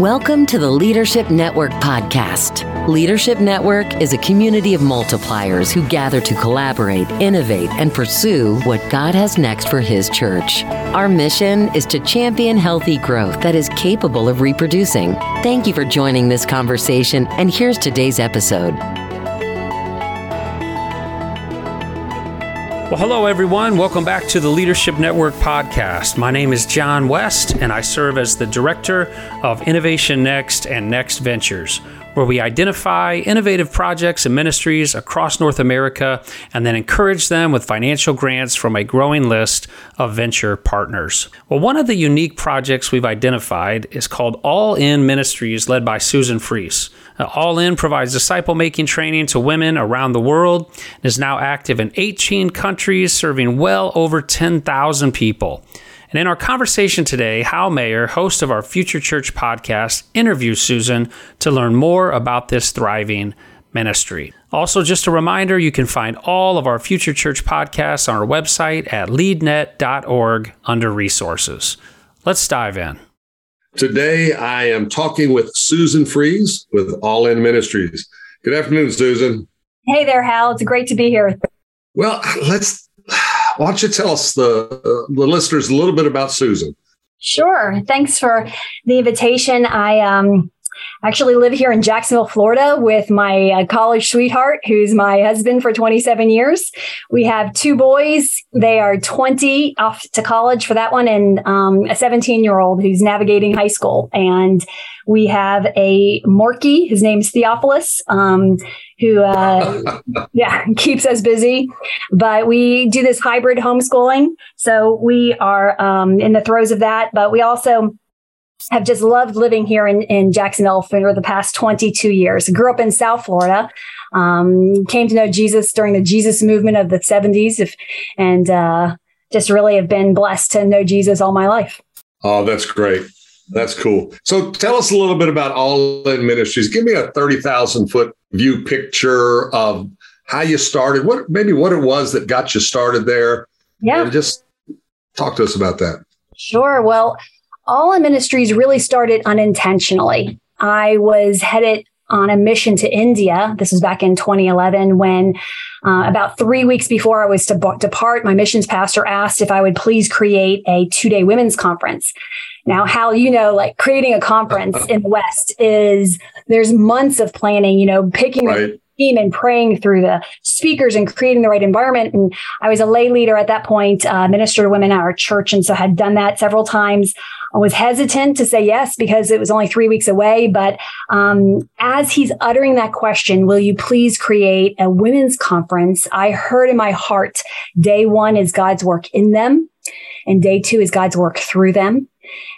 Welcome to the Leadership Network podcast. Leadership Network is a community of multipliers who gather to collaborate, innovate, and pursue what God has next for His church. Our mission is to champion healthy growth that is capable of reproducing. Thank you for joining this conversation, and here's today's episode. Well, hello, everyone. Welcome back to the Leadership Network podcast. My name is Jon Wiest, and I serve as the Director of Innovation Next and Next Ventures, where we identify innovative projects and ministries across North America and then encourage them with financial grants from a growing list of venture partners. Well, one of the unique projects we've identified is called All In Ministries, led by Susan Freese. Uh, All In provides disciple making training to women around the world and is now active in 18 countries, serving well over 10,000 people. And in our conversation today, Hal Mayer, host of our Future Church podcast, interviews Susan to learn more about this thriving ministry. Also, just a reminder you can find all of our Future Church podcasts on our website at leadnet.org under resources. Let's dive in. Today, I am talking with Susan Freese with All In Ministries. Good afternoon, Susan. Hey there, Hal. It's great to be here. Well, let's. Why don't you tell us the uh, the listeners a little bit about Susan? Sure. Thanks for the invitation. I um, actually live here in Jacksonville, Florida, with my uh, college sweetheart, who's my husband for 27 years. We have two boys. They are 20 off to college for that one, and um, a 17 year old who's navigating high school. And we have a Morkie. His name's Theophilus. Um, who uh, yeah keeps us busy but we do this hybrid homeschooling so we are um, in the throes of that but we also have just loved living here in, in Jacksonville for the past 22 years. Grew up in South Florida, um, came to know Jesus during the Jesus movement of the 70s, if, and uh, just really have been blessed to know Jesus all my life. Oh, that's great. That's cool. So tell us a little bit about All In Ministries. Give me a 30,000 foot view picture of how you started, what maybe what it was that got you started there. Yeah. Just talk to us about that. Sure. Well, all in Ministries really started unintentionally. I was headed on a mission to India. This was back in 2011 when uh, about three weeks before I was to b- depart, my missions pastor asked if I would please create a two day women's conference. Now, Hal, you know, like creating a conference in the West is there's months of planning, you know, picking Right. team and praying through the speakers and creating the right environment. And I was a lay leader at that point, uh, minister to women at our church. And so had done that several times. I was hesitant to say yes because it was only three weeks away. But um, as he's uttering that question, will you please create a women's conference? I heard in my heart, day one is God's work in them. And day two is God's work through them.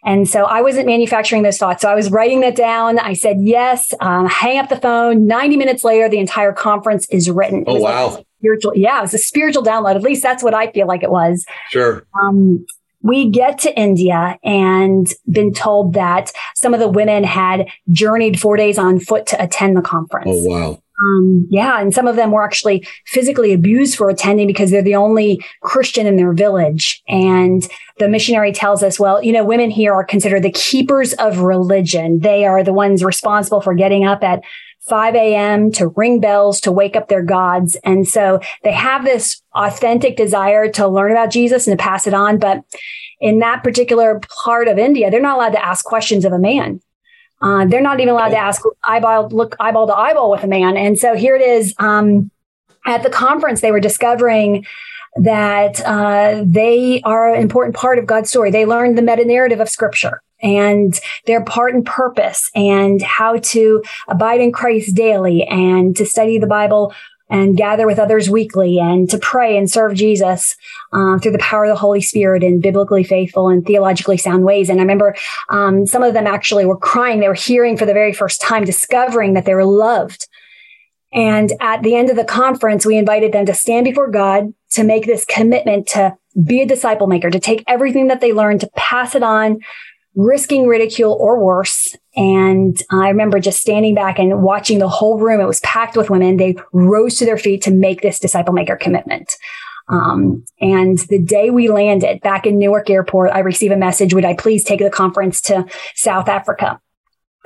And so I wasn't manufacturing those thoughts. So I was writing that down. I said, yes, um, hang up the phone. 90 minutes later, the entire conference is written. Oh, was like wow. spiritual. Yeah, it was a spiritual download. At least that's what I feel like it was. Sure. Um, we get to India and been told that some of the women had journeyed four days on foot to attend the conference. Oh, wow. Um, yeah, and some of them were actually physically abused for attending because they're the only Christian in their village. And the missionary tells us, well, you know, women here are considered the keepers of religion. They are the ones responsible for getting up at 5 a.m. to ring bells to wake up their gods. And so they have this authentic desire to learn about Jesus and to pass it on. But in that particular part of India, they're not allowed to ask questions of a man. Uh, they're not even allowed to ask eyeball, look eyeball to eyeball with a man. And so here it is. Um, at the conference, they were discovering that uh, they are an important part of God's story. They learned the meta narrative of Scripture and their part and purpose, and how to abide in Christ daily, and to study the Bible and gather with others weekly, and to pray and serve Jesus uh, through the power of the Holy Spirit in biblically faithful and theologically sound ways. And I remember um, some of them actually were crying. They were hearing for the very first time, discovering that they were loved. And at the end of the conference, we invited them to stand before God to make this commitment to be a disciple maker, to take everything that they learned, to pass it on, risking ridicule or worse. And I remember just standing back and watching the whole room. It was packed with women. They rose to their feet to make this disciple maker commitment. Um, and the day we landed back in Newark Airport, I received a message Would I please take the conference to South Africa?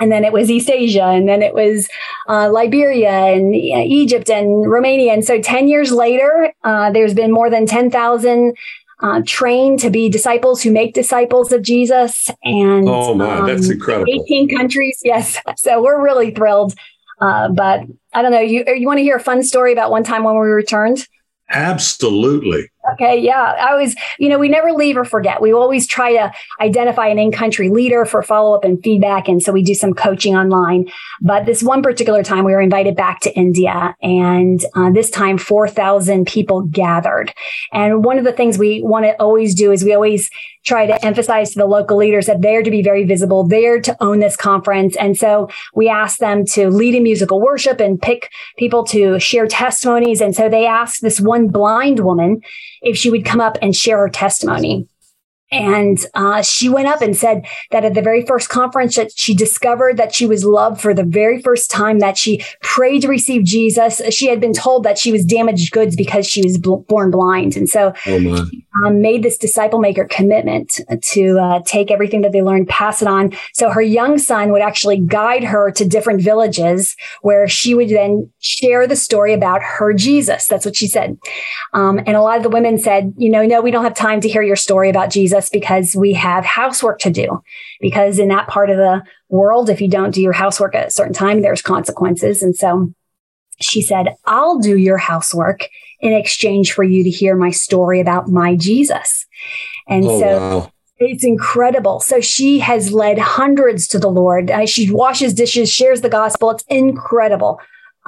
and then it was East Asia, and then it was uh, Liberia and Egypt and Romania. And so 10 years later, uh, there's been more than 10,000 uh, trained to be disciples who make disciples of Jesus. And oh my, um, that's incredible! 18 countries, yes. So we're really thrilled. Uh, but I don't know. You you want to hear a fun story about one time when we returned? Absolutely. Okay, yeah. I was, you know, we never leave or forget. We always try to identify an in country leader for follow up and feedback. And so we do some coaching online. But this one particular time, we were invited back to India. And uh, this time, 4,000 people gathered. And one of the things we want to always do is we always try to emphasize to the local leaders that they're to be very visible, they're to own this conference. And so we asked them to lead in musical worship and pick people to share testimonies. And so they asked this one blind woman if she would come up and share her testimony. And uh, she went up and said that at the very first conference that she discovered that she was loved for the very first time, that she prayed to receive Jesus. She had been told that she was damaged goods because she was bl- born blind. And so oh um, made this disciple maker commitment to uh, take everything that they learned, pass it on. So her young son would actually guide her to different villages where she would then share the story about her Jesus. That's what she said. Um, and a lot of the women said, you know, no, we don't have time to hear your story about Jesus us because we have housework to do. Because in that part of the world, if you don't do your housework at a certain time, there's consequences. And so she said, I'll do your housework in exchange for you to hear my story about my Jesus. And oh, so wow. it's incredible. So she has led hundreds to the Lord. Uh, she washes dishes, shares the gospel. It's incredible.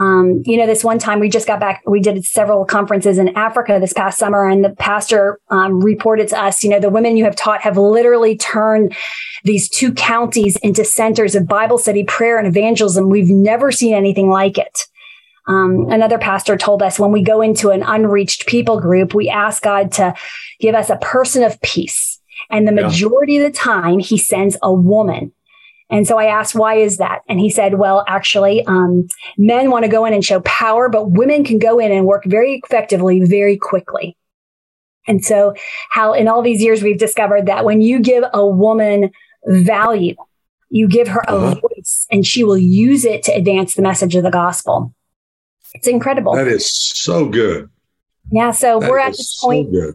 Um, you know, this one time we just got back, we did several conferences in Africa this past summer, and the pastor um, reported to us, you know, the women you have taught have literally turned these two counties into centers of Bible study, prayer, and evangelism. We've never seen anything like it. Um, another pastor told us when we go into an unreached people group, we ask God to give us a person of peace. And the majority yeah. of the time, he sends a woman and so I asked, why is that? And he said, well, actually, um, men want to go in and show power, but women can go in and work very effectively, very quickly. And so Hal in all these years we've discovered that when you give a woman value, you give her a uh-huh. voice and she will use it to advance the message of the gospel. It's incredible. That is so good. Yeah. So that we're at this point. So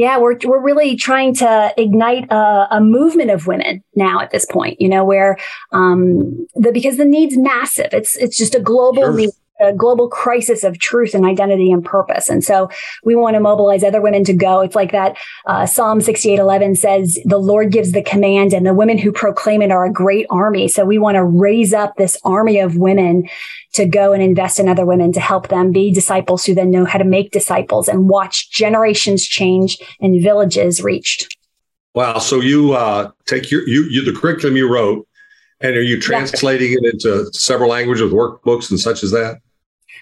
yeah, we're we're really trying to ignite a, a, movement of women now at this point. You know, where um, the because the need's massive. It's it's just a global sure. need a global crisis of truth and identity and purpose. And so we want to mobilize other women to go. It's like that uh, Psalm 68 11 says, the Lord gives the command and the women who proclaim it are a great army. So we want to raise up this army of women to go and invest in other women to help them be disciples who then know how to make disciples and watch generations change and villages reached. Wow. So you uh, take your, you, you, the curriculum you wrote, and are you translating yeah. it into several languages, workbooks, and such as that?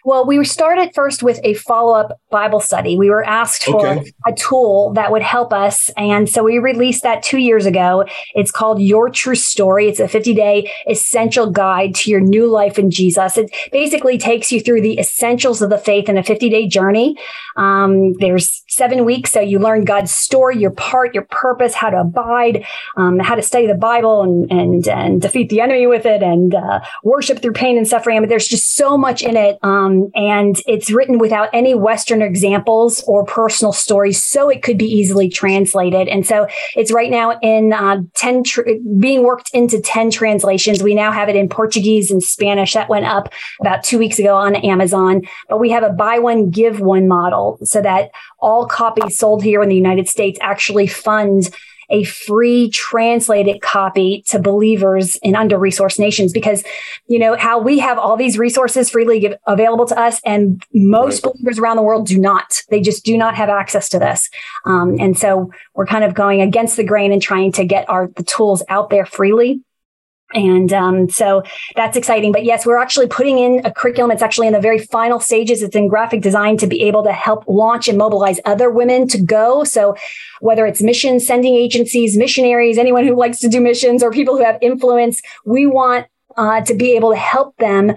Well, we started first with a follow up Bible study. We were asked for okay. a tool that would help us. And so we released that two years ago. It's called Your True Story. It's a 50 day essential guide to your new life in Jesus. It basically takes you through the essentials of the faith in a 50 day journey. Um, there's seven weeks. So you learn God's story, your part, your purpose, how to abide, um, how to study the Bible and, and, and defeat the enemy with it and uh, worship through pain and suffering. I mean, there's just so much in it. Um, and it's written without any Western examples or personal stories, so it could be easily translated. And so it's right now in uh, 10, tr- being worked into 10 translations. We now have it in Portuguese and Spanish. That went up about two weeks ago on Amazon. But we have a buy one, give one model so that all copies sold here in the United States actually fund a free translated copy to believers in under resourced nations because, you know, Hal we have all these resources freely give, available to us and most right. believers around the world do not. They just do not have access to this. Um, and so we're kind of going against the grain and trying to get our, the tools out there freely. And um, so that's exciting. But yes, we're actually putting in a curriculum. It's actually in the very final stages. It's in graphic design to be able to help launch and mobilize other women to go. So whether it's mission sending agencies, missionaries, anyone who likes to do missions or people who have influence, we want uh, to be able to help them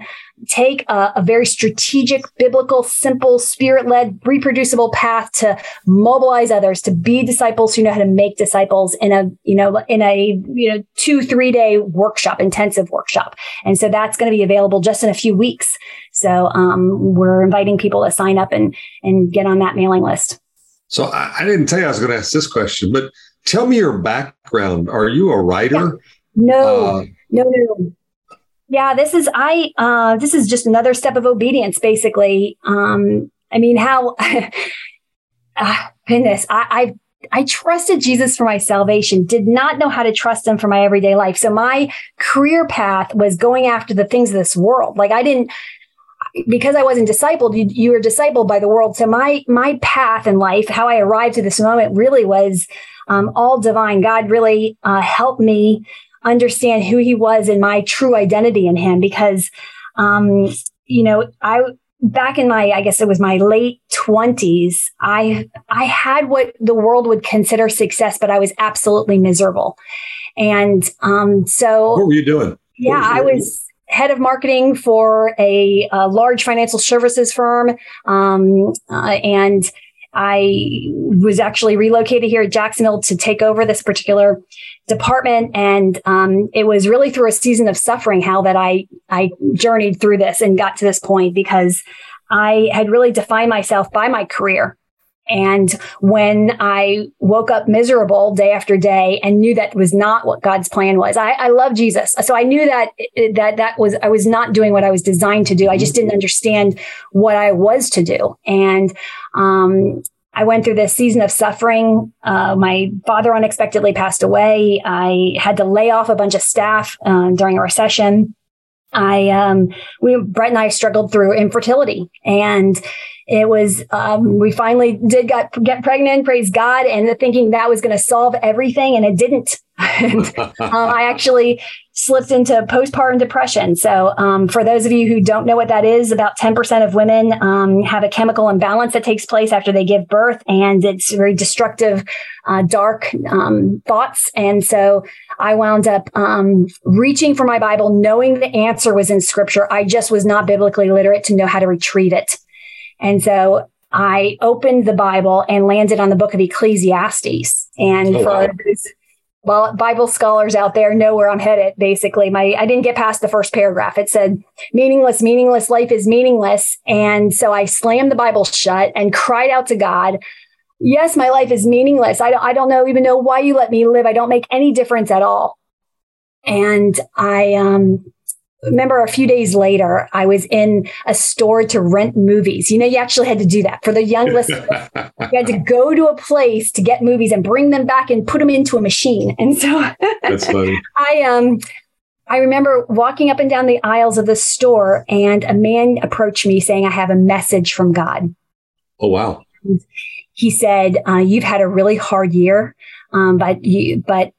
take a, a very strategic, biblical, simple, spirit led, reproducible path to mobilize others to be disciples who know how to make disciples in a, you know, in a, you know, two, three day workshop, intensive workshop. And so that's going to be available just in a few weeks. So, um, we're inviting people to sign up and, and get on that mailing list. So I, I didn't tell you I was going to ask this question, but tell me your background. Are you a writer? Yeah. No, uh, no, no. Yeah, this is I. Uh, this is just another step of obedience, basically. Um, I mean, Hal? uh, goodness, I, I I trusted Jesus for my salvation, did not know how to trust him for my everyday life. So my career path was going after the things of this world. Like I didn't, because I wasn't discipled, you, you were discipled by the world. So my, my path in life, how I arrived to this moment really was um, all divine. God really uh, helped me understand who he was and my true identity in him because, um, you know, I, back in my, I guess it was my late twenties, I, I had what the world would consider success, but I was absolutely miserable. And, um, so what were you doing? Yeah, was I was head of marketing for a, a large financial services firm. Um, uh, and, I was actually relocated here at Jacksonville to take over this particular department, and um, it was really through a season of suffering Hal that I I journeyed through this and got to this point because I had really defined myself by my career. And when I woke up miserable day after day and knew that was not what God's plan was, I, I love Jesus. So I knew that that that was I was not doing what I was designed to do. I just didn't understand what I was to do. And um, I went through this season of suffering. Uh, my father unexpectedly passed away. I had to lay off a bunch of staff uh, during a recession. I, um, we, Brett and I struggled through infertility and it was, um, we finally did got, get pregnant, praise God, and thinking that was going to solve everything. And it didn't. um, I actually slipped into postpartum depression. So, um, for those of you who don't know what that is, about 10% of women um, have a chemical imbalance that takes place after they give birth, and it's very destructive, uh, dark um, thoughts. And so, I wound up um, reaching for my Bible, knowing the answer was in scripture. I just was not biblically literate to know how to retrieve it. And so, I opened the Bible and landed on the book of Ecclesiastes. And oh, for wow. those well, Bible scholars out there know where I'm headed. Basically, my I didn't get past the first paragraph. It said, "Meaningless, meaningless life is meaningless," and so I slammed the Bible shut and cried out to God. Yes, my life is meaningless. I don't, I don't know even know why you let me live. I don't make any difference at all. And I um remember a few days later, I was in a store to rent movies. You know, you actually had to do that for the young listeners. you had to go to a place to get movies and bring them back and put them into a machine. And so That's funny. I um I remember walking up and down the aisles of the store and a man approached me saying, I have a message from God. Oh, wow. He said, uh, You've had a really hard year, um, but you, but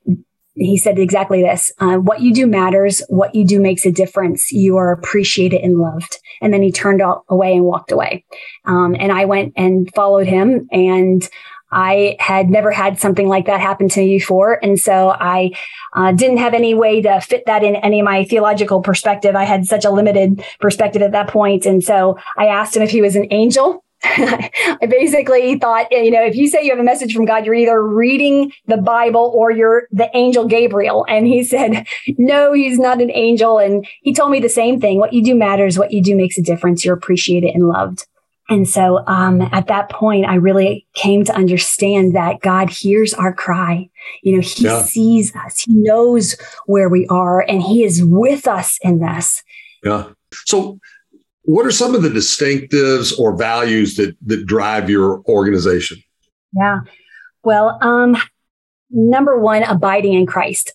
he said exactly this uh, what you do matters what you do makes a difference you are appreciated and loved and then he turned away and walked away um, and i went and followed him and I had never had something like that happen to me before. And so I uh, didn't have any way to fit that in any of my theological perspective. I had such a limited perspective at that point. And so I asked him if he was an angel. I basically thought, you know, if you say you have a message from God, you're either reading the Bible or you're the angel Gabriel. And he said, no, he's not an angel. And he told me the same thing. What you do matters. What you do makes a difference. You're appreciated and loved. And so um, at that point, I really came to understand that God hears our cry. You know, He yeah. sees us, He knows where we are, and He is with us in this. Yeah. So what are some of the distinctives or values that that drive your organization? Yeah. Well, um, number one, abiding in Christ.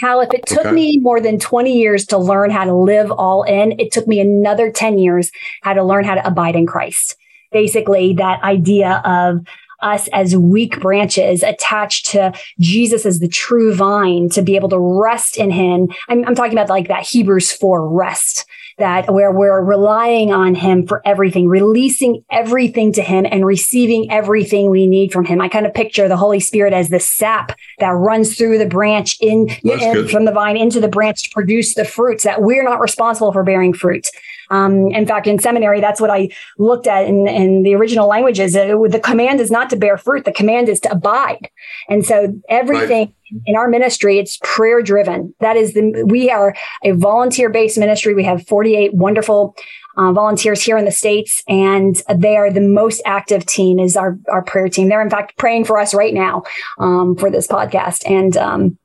Hal, if it took okay. me more than 20 years to learn how to live all in, it took me another 10 years how to learn how to abide in Christ. Basically, that idea of us as weak branches attached to Jesus as the true vine to be able to rest in him. I'm, I'm talking about like that Hebrews 4 rest that where we're relying on him for everything, releasing everything to him and receiving everything we need from him. I kind of picture the Holy Spirit as the sap that runs through the branch in, in from the vine into the branch to produce the fruits that we're not responsible for bearing fruit. Um, in fact, in seminary, that's what I looked at in, in the original languages. Uh, the command is not to bear fruit. The command is to abide. And so everything right. in our ministry, it's prayer driven. That is the, we are a volunteer based ministry. We have 48 wonderful uh, volunteers here in the States, and they are the most active team is our, our prayer team. They're in fact praying for us right now, um, for this podcast. And, um,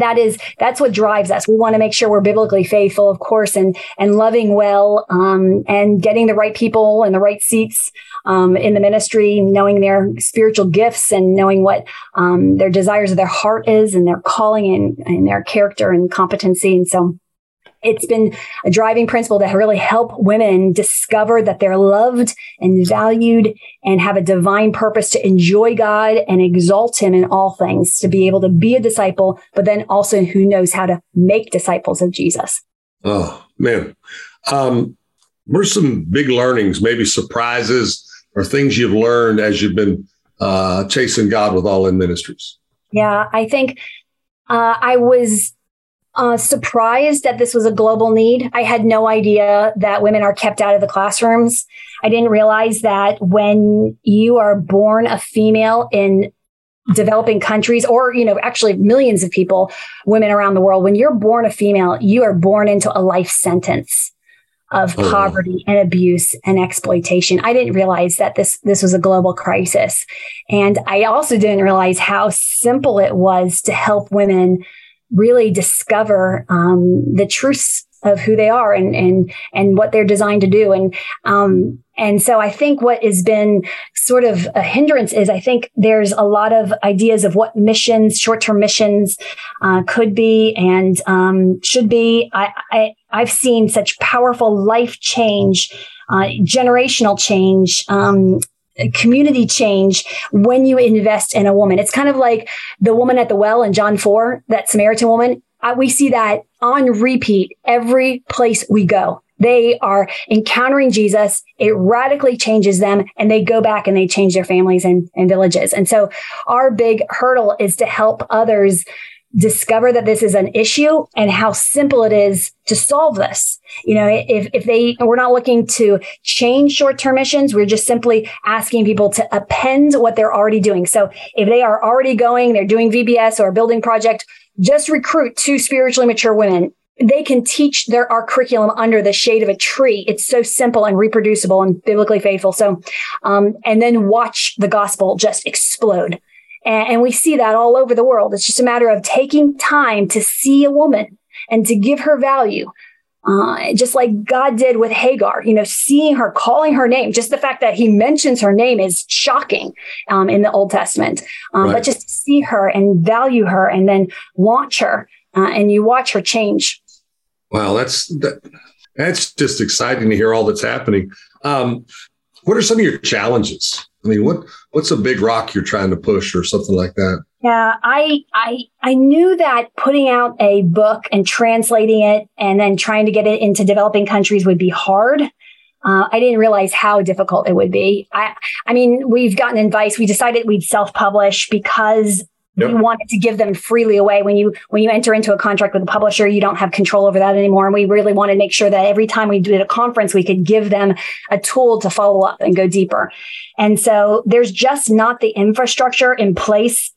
that is that's what drives us. We want to make sure we're biblically faithful of course and and loving well um, and getting the right people in the right seats um, in the ministry knowing their spiritual gifts and knowing what um, their desires of their heart is and their calling and, and their character and competency. And so it's been a driving principle to really help women discover that they're loved and valued and have a divine purpose to enjoy God and exalt him in all things, to be able to be a disciple, but then also who knows how to make disciples of Jesus. Oh, man. Um, what are some big learnings, maybe surprises or things you've learned as you've been uh, chasing God with All In Ministries? Yeah, I think uh, I was uh, surprised that this was a global need. I had no idea that women are kept out of the classrooms. I didn't realize that when you are born a female in developing countries or you know actually millions of people women around the world when you're born a female you are born into a life sentence of oh. poverty and abuse and exploitation i didn't realize that this this was a global crisis and i also didn't realize how simple it was to help women really discover um, the truths of who they are and and and what they're designed to do and um and so I think what has been sort of a hindrance is I think there's a lot of ideas of what missions, short-term missions, uh, could be and um, should be. I, I I've seen such powerful life change, uh, generational change, um, community change when you invest in a woman. It's kind of like the woman at the well in John 4, that Samaritan woman. Uh, we see that on repeat every place we go. They are encountering Jesus. It radically changes them and they go back and they change their families and, and villages. And so our big hurdle is to help others discover that this is an issue and how simple it is to solve this. You know, if, if they, we're not looking to change short-term missions, we're just simply asking people to append what they're already doing. So if they are already going, they're doing VBS or a building project, just recruit two spiritually mature women. They can teach their our curriculum under the shade of a tree. It's so simple and reproducible and biblically faithful. So, um, and then watch the gospel just explode. And, and we see that all over the world. It's just a matter of taking time to see a woman and to give her value. Uh, just like God did with Hagar, you know, seeing her, calling her name. Just the fact that he mentions her name is shocking um, in the Old Testament. Um, right. But just see her and value her and then launch her uh, and you watch her change. Wow, that's that, that's just exciting to hear all that's happening. Um, what are some of your challenges? I mean, what what's a big rock you're trying to push or something like that? Yeah, I I I knew that putting out a book and translating it and then trying to get it into developing countries would be hard. Uh, I didn't realize how difficult it would be. I I mean, we've gotten advice. We decided we'd self-publish because Yep. We wanted to give them freely away. When you when you enter into a contract with a publisher, you don't have control over that anymore. And we really wanted to make sure that every time we did a conference, we could give them a tool to follow up and go deeper. And so there's just not the infrastructure in place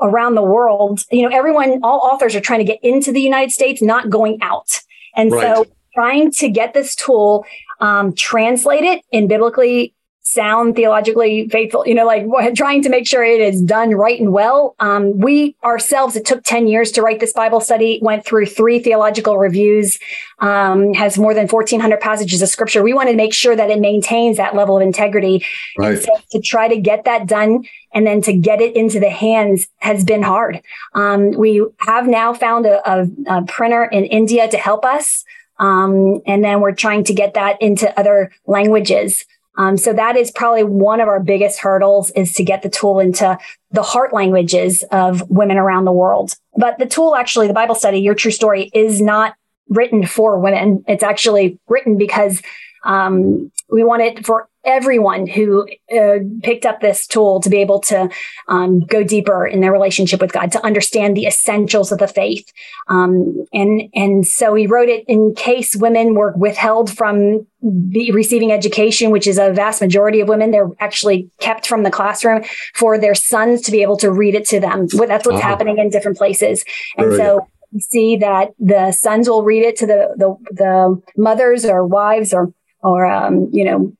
around the world. You know, everyone, all authors are trying to get into the United States, not going out. And right. so trying to get this tool um, translate it in biblically sound, theologically faithful, you know, like trying to make sure it is done right and well. Um, we ourselves, it took 10 years to write this Bible study, went through three theological reviews, um, has more than 1400 passages of scripture. We wanted to make sure that it maintains that level of integrity. Right. So to try to get that done and then to get it into the hands has been hard. Um, we have now found a, a, a printer in India to help us. Um, and then we're trying to get that into other languages. Um, so that is probably one of our biggest hurdles is to get the tool into the heart languages of women around the world. But the tool actually, the Bible study, your true story is not written for women. It's actually written because um, we want it for everyone who uh, picked up this tool to be able to um, go deeper in their relationship with God, to understand the essentials of the faith. Um, and and so we wrote it in case women were withheld from receiving education, which is a vast majority of women. They're actually kept from the classroom for their sons to be able to read it to them. That's what's uh-huh. happening in different places. And so we see that the sons will read it to the the, the mothers or wives or or um, you know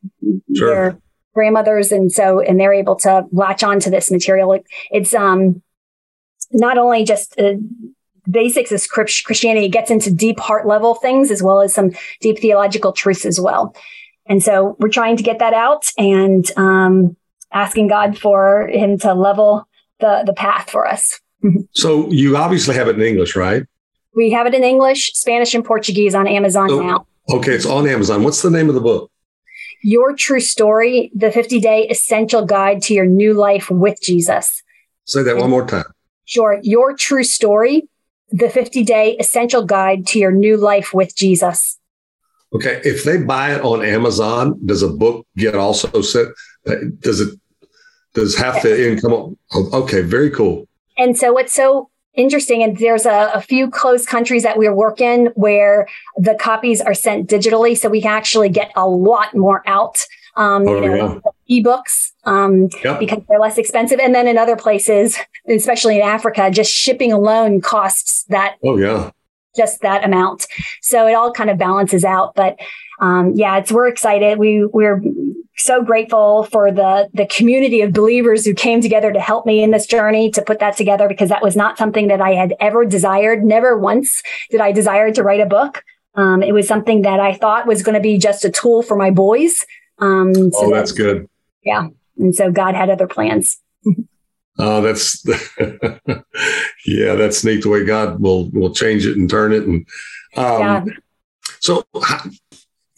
sure. their grandmothers. And so and they're able to latch on to this material. It, it's um not only just uh, basics of christianity it gets into deep heart level things as well as some deep theological truths as well. And so we're trying to get that out and um, asking god for him to level the the path for us. So you obviously have it in english right? We have it in english spanish and portuguese on amazon so, now Okay, it's on Amazon. What's the name of the book? Your True Story, the 50 day essential guide to your new life with Jesus. Say that one more time. Sure. Your True Story, the 50 day essential guide to your new life with Jesus. Okay. If they buy it on Amazon, does a book get also sent? Uh, does it, does half the income? Okay. Very cool. And so what's so interesting. And there's a, a, few close countries that we work in where the copies are sent digitally. So we can actually get a lot more out. Um, oh, you know, yeah. ebooks, um, because they're less expensive. And then in other places, especially in Africa, just shipping alone costs that. Oh, yeah. Just that amount. So it all kind of balances out. But, um, yeah, it's, we're excited. We, we're so grateful for the the community of believers who came together to help me in this journey to put that together because that was not something that I had ever desired. Never once did I desire to write a book. Um, it was something that I thought was going to be just a tool for my boys. Um, so oh, that's that, good. Yeah, and so God had other plans. Oh, that's yeah, that's neat. The way God will will change it and turn it, and um, yeah. so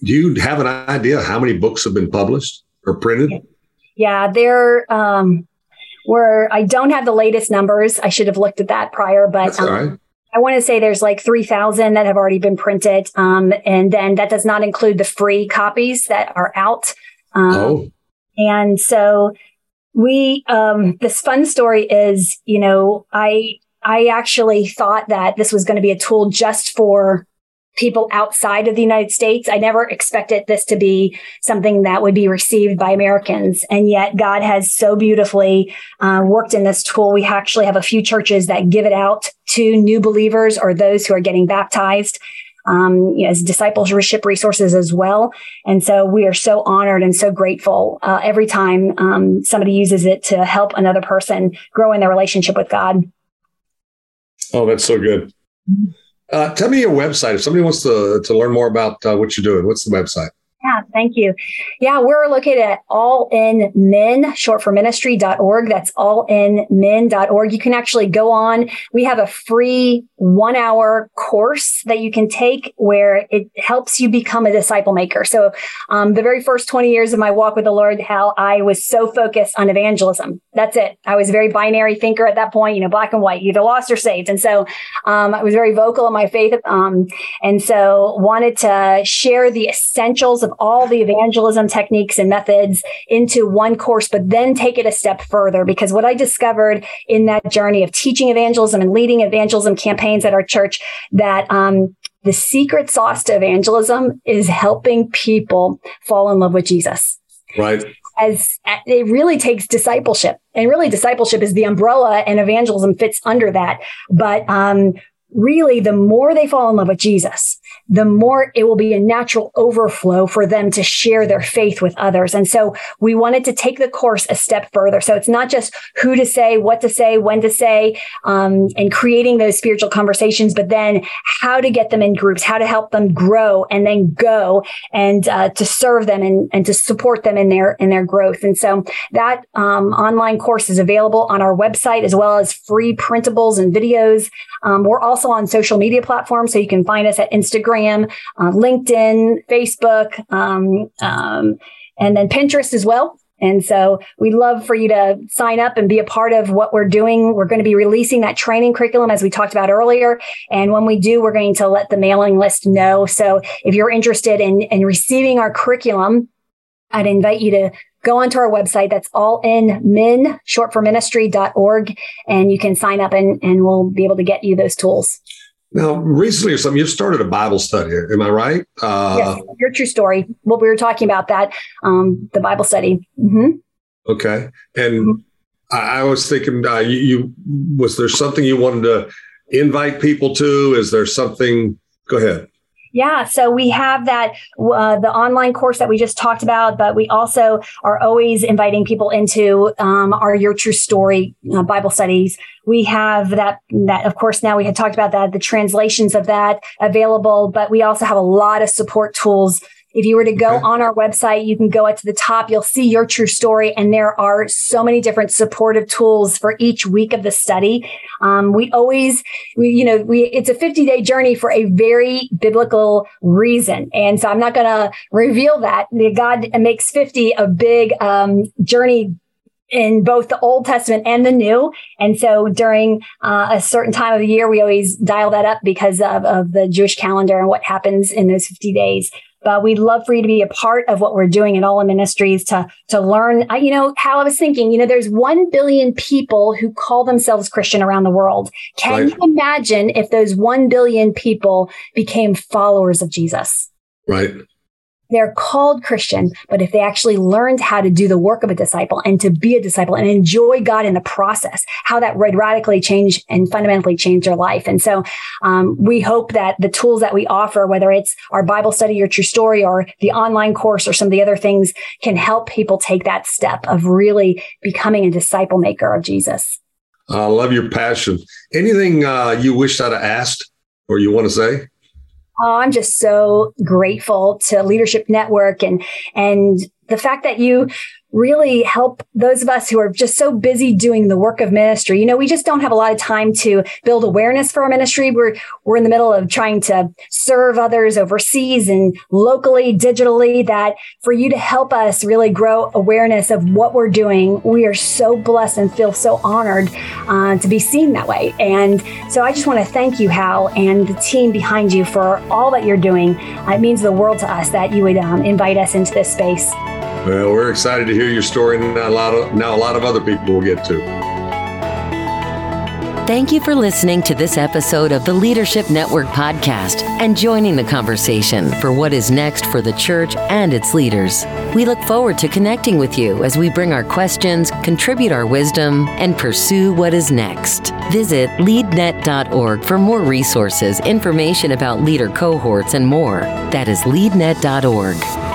do you have an idea how many books have been published or printed? Yeah, there um, were. I don't have the latest numbers. I should have looked at that prior, but um, right. I want to say there's like 3,000 that have already been printed. Um, and then that does not include the free copies that are out. Um, oh. And so we, um, this fun story is, you know, I, I actually thought that this was going to be a tool just for people outside of the United States. I never expected this to be something that would be received by Americans. And yet God has so beautifully uh, worked in this tool. We actually have a few churches that give it out to new believers or those who are getting baptized. Um, you know, as discipleship resources as well. And so we are so honored and so grateful uh, every time um, somebody uses it to help another person grow in their relationship with God. Oh, that's so good. Mm-hmm. Uh, tell me your website. If somebody wants to, to learn more about uh, what you're doing, what's the website? Yeah, thank you. Yeah, we're located at all in min, short for ministry.org. That's all in min.org. You can actually go on. We have a free one hour course that you can take where it helps you become a disciple maker. So, um, the very first 20 years of my walk with the Lord, Hal I was so focused on evangelism. That's it. I was a very binary thinker at that point, you know, black and white, either lost or saved. And so, um, I was very vocal in my faith. Um, and so wanted to share the essentials of all the evangelism techniques and methods into one course, but then take it a step further. Because what I discovered in that journey of teaching evangelism and leading evangelism campaigns at our church, that um, the secret sauce to evangelism is helping people fall in love with Jesus. Right. As it really takes discipleship, and really discipleship is the umbrella, and evangelism fits under that. But um, really, the more they fall in love with Jesus, the more it will be a natural overflow for them to share their faith with others. And so we wanted to take the course a step further. So it's not just who to say, what to say, when to say, um, and creating those spiritual conversations, but then how to get them in groups, how to help them grow and then go and uh, to serve them and, and to support them in their in their growth. And so that um, online course is available on our website as well as free printables and videos. Um, we're also on social media platforms, so you can find us at Instagram Instagram, uh, LinkedIn, Facebook, um, um, and then Pinterest as well. And so we'd love for you to sign up and be a part of what we're doing. We're going to be releasing that training curriculum as we talked about earlier. And when we do, we're going to let the mailing list know. So if you're interested in, in receiving our curriculum, I'd invite you to go onto our website. That's all in min, short for ministry.org. And you can sign up and, and we'll be able to get you those tools. Now, recently or something, you've started a Bible study. Am I right? Uh, yes, your true story. What we were talking about that, um, the Bible study. Mm-hmm. Okay, and mm-hmm. I, I, was thinking, uh, you, you was there something you wanted to invite people to? Is there something? Go ahead. Yeah, so we have that uh, the online course that we just talked about, but we also are always inviting people into um, our Your True Story uh, Bible studies. We have that that of course now we had talked about that the translations of that available, but we also have a lot of support tools if you were to go okay. on our website, you can go up to the top, you'll see your true story. And there are so many different supportive tools for each week of the study. Um, we always, we, you know, we, it's a 50 day journey for a very biblical reason. And so I'm not going to reveal that. God makes 50 a big um, journey in both the Old Testament and the New. And so during uh, a certain time of the year, we always dial that up because of, of the Jewish calendar and what happens in those 50 days but we'd love for you to be a part of what we're doing at All In Ministries to, to learn, you know, Hal I was thinking, you know, there's 1 billion people who call themselves Christian around the world. Can right. you imagine if those 1 billion people became followers of Jesus? Right. They're called Christian, but if they actually learned how to do the work of a disciple and to be a disciple and enjoy God in the process, how that would radically change and fundamentally change their life. And so um, we hope that the tools that we offer, whether it's our Bible study or true story or the online course or some of the other things, can help people take that step of really becoming a disciple maker of Jesus. I love your passion. Anything uh, you wish I'd have asked or you want to say? Oh, I'm just so grateful to Leadership Network and and the fact that you really help those of us who are just so busy doing the work of ministry. You know, we just don't have a lot of time to build awareness for our ministry. We're we're in the middle of trying to serve others overseas and locally, digitally. That for you to help us really grow awareness of what we're doing, we are so blessed and feel so honored uh, to be seen that way. And so I just want to thank you, Hal, and the team behind you for all that you're doing. It means the world to us that you would um, invite us into this space. Well, we're excited to hear your story, and a lot of now a lot of other people will get to. Thank you for listening to this episode of the Leadership Network podcast and joining the conversation for what is next for the church and its leaders. We look forward to connecting with you as we bring our questions, contribute our wisdom, and pursue what is next. Visit leadnet.org for more resources, information about leader cohorts, and more. That is leadnet.org.